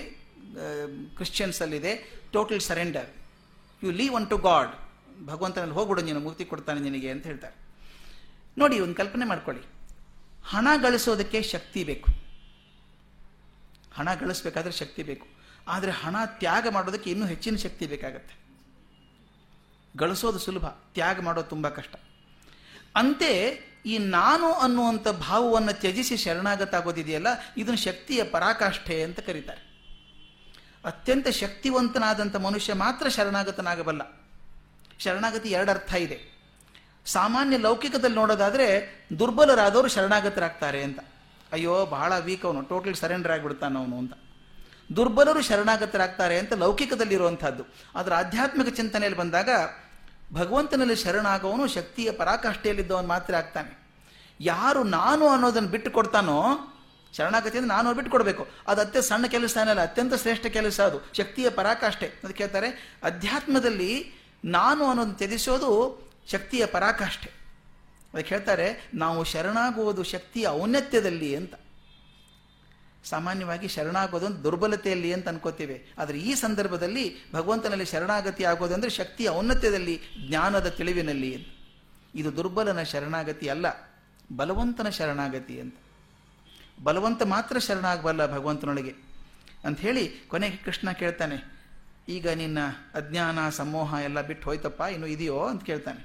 ಕ್ರಿಶ್ಚಿಯನ್ಸಲ್ಲಿದೆ total surrender you leave on to God ಭಗವಂತನಲ್ಲಿ ಹೋಗ್ಬಿಡು, ನೀನು ಮೂರ್ತಿ ಕೊಡ್ತಾನೆ ನಿನಗೆ ಅಂತ ಹೇಳ್ತಾರೆ. ನೋಡಿ, ಒಂದು ಕಲ್ಪನೆ ಮಾಡ್ಕೊಳ್ಳಿ. ಹಣ ಗಳಿಸೋದಕ್ಕೆ ಶಕ್ತಿ ಬೇಕು. ಹಣ ಗಳಿಸ್ಬೇಕಾದ್ರೆ ಶಕ್ತಿ ಬೇಕು. ಆದರೆ ಹಣ ತ್ಯಾಗ ಮಾಡೋದಕ್ಕೆ ಇನ್ನೂ ಹೆಚ್ಚಿನ ಶಕ್ತಿ ಬೇಕಾಗತ್ತೆ. ಗಳಿಸೋದು ಸುಲಭ, ತ್ಯಾಗ ಮಾಡೋದು ತುಂಬ ಕಷ್ಟ. ಅಂತೆ ಈ ನಾನು ಅನ್ನುವಂಥ ಭಾವವನ್ನು ತ್ಯಜಿಸಿ ಶರಣಾಗತ ಆಗೋದಿದೆಯಲ್ಲ ಇದನ್ನು ಶಕ್ತಿಯ ಪರಾಕಾಷ್ಠೆ ಅಂತ ಕರೀತಾರೆ. ಅತ್ಯಂತ ಶಕ್ತಿವಂತನಾದಂಥ ಮನುಷ್ಯ ಮಾತ್ರ ಶರಣಾಗತನಾಗಬಲ್ಲ. ಶರಣಾಗತಿ ಎರಡು ಅರ್ಥ ಇದೆ. ಸಾಮಾನ್ಯ ಲೌಕಿಕದಲ್ಲಿ ನೋಡೋದಾದರೆ ದುರ್ಬಲರಾದವರು ಶರಣಾಗತರಾಗ್ತಾರೆ ಅಂತ. ಅಯ್ಯೋ, ಬಹಳ ವೀಕ್ ಅವನು ಟೋಟಲ್ ಸರೆಂಡರ್ ಆಗಿಬಿಡ್ತಾನ ಅವನು ಅಂತ. ದುರ್ಬಲರು ಶರಣಾಗತರಾಗ್ತಾರೆ ಅಂತ ಲೌಕಿಕದಲ್ಲಿರುವಂಥದ್ದು. ಆದರೆ ಆಧ್ಯಾತ್ಮಿಕ ಚಿಂತನೆಯಲ್ಲಿ ಬಂದಾಗ ಭಗವಂತನಲ್ಲಿ ಶರಣಾಗವನು, ಶಕ್ತಿಯ ಪರಾಕಾಷ್ಠೆಯಲ್ಲಿದ್ದವನು ಮಾತ್ರ ಆಗ್ತಾನೆ. ಯಾರು ನಾನು ಅನ್ನೋದನ್ನು ಬಿಟ್ಟು ಕೊಡ್ತಾನೋ ಶರಣಾಗತಿ ಅಂದರೆ ನಾನು ಬಿಟ್ಟು ಕೊಡಬೇಕು ಅದು ಅತ್ಯ ಸಣ್ಣ ಕೆಲಸ ಅನ್ನಲ್ಲ ಅತ್ಯಂತ ಶ್ರೇಷ್ಠ ಕೆಲಸ ಅದು. ಶಕ್ತಿಯ ಪರಾಕಾಷ್ಠೆ. ಅದಕ್ಕೆ ಕೇಳ್ತಾರೆ ಅಧ್ಯಾತ್ಮದಲ್ಲಿ ನಾನು ಅನ್ನೋದನ್ನು ತ್ಯಜಿಸೋದು ಶಕ್ತಿಯ ಪರಾಕಾಷ್ಠೆ. ಅದಕ್ಕೆ ಹೇಳ್ತಾರೆ, ನಾವು ಶರಣಾಗುವುದು ಶಕ್ತಿಯ ಔನ್ನತ್ಯದಲ್ಲಿ ಅಂತ. ಸಾಮಾನ್ಯವಾಗಿ ಶರಣಾಗೋದೊಂದು ದುರ್ಬಲತೆಯಲ್ಲಿ ಅಂತ ಅನ್ಕೋತೀವಿ. ಆದರೆ ಈ ಸಂದರ್ಭದಲ್ಲಿ ಭಗವಂತನಲ್ಲಿ ಶರಣಾಗತಿ ಆಗೋದು ಅಂದರೆ ಶಕ್ತಿಯ ಔನ್ನತ್ಯದಲ್ಲಿ, ಜ್ಞಾನದ ತಿಳಿವಿನಲ್ಲಿ ಇದು ದುರ್ಬಲನ ಶರಣಾಗತಿ ಅಲ್ಲ, ಬಲವಂತನ ಶರಣಾಗತಿ ಅಂತ. ಬಲವಂತ ಮಾತ್ರ ಶರಣಾಗಬಲ್ಲ ಭಗವಂತನೊಳಗೆ. ಅಂತ ಹೇಳಿ ಕೊನೆಗೆ ಕೃಷ್ಣ ಕೇಳ್ತಾನೆ, ಈಗ ನಿನ್ನ ಅಜ್ಞಾನ, ಸಮೋಹ ಎಲ್ಲ ಬಿಟ್ಟು ಹೋಯ್ತಪ್ಪ, ಇನ್ನು ಇದೆಯೋ ಅಂತ ಕೇಳ್ತಾನೆ.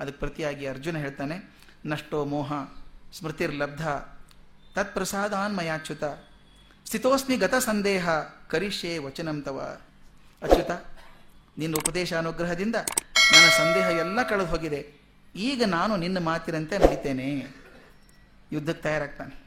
ಅದಕ್ಕೆ ಪ್ರತಿಯಾಗಿ ಅರ್ಜುನ ಹೇಳ್ತಾನೆ, ನಷ್ಟೋ ಮೋಹ ಸ್ಮೃತಿರ್ಲಬ್ಧ ತತ್ಪ್ರಸಾದಾನ್ ಮಯಾಚ್ಯುತ ಸ್ಥಿತೋಸ್ಮಿ ಗತ ಸಂದೇಹ ಕರಿಷ್ಯೆ ವಚನಂತವ ಅಚ್ಯುತ, ನಿನ್ನ ಉಪದೇಶ ಅನುಗ್ರಹದಿಂದ ನನ್ನ ಸಂದೇಹ ಎಲ್ಲ ಕಳೆದು ಹೋಗಿದೆ ಈಗ ನಾನು ನಿನ್ನ ಮಾತಿನಂತೆ ನಡೀತೇನೆ. ಯುದ್ಧಕ್ಕೆ ತಯಾರಾಗ್ತಾನೆ.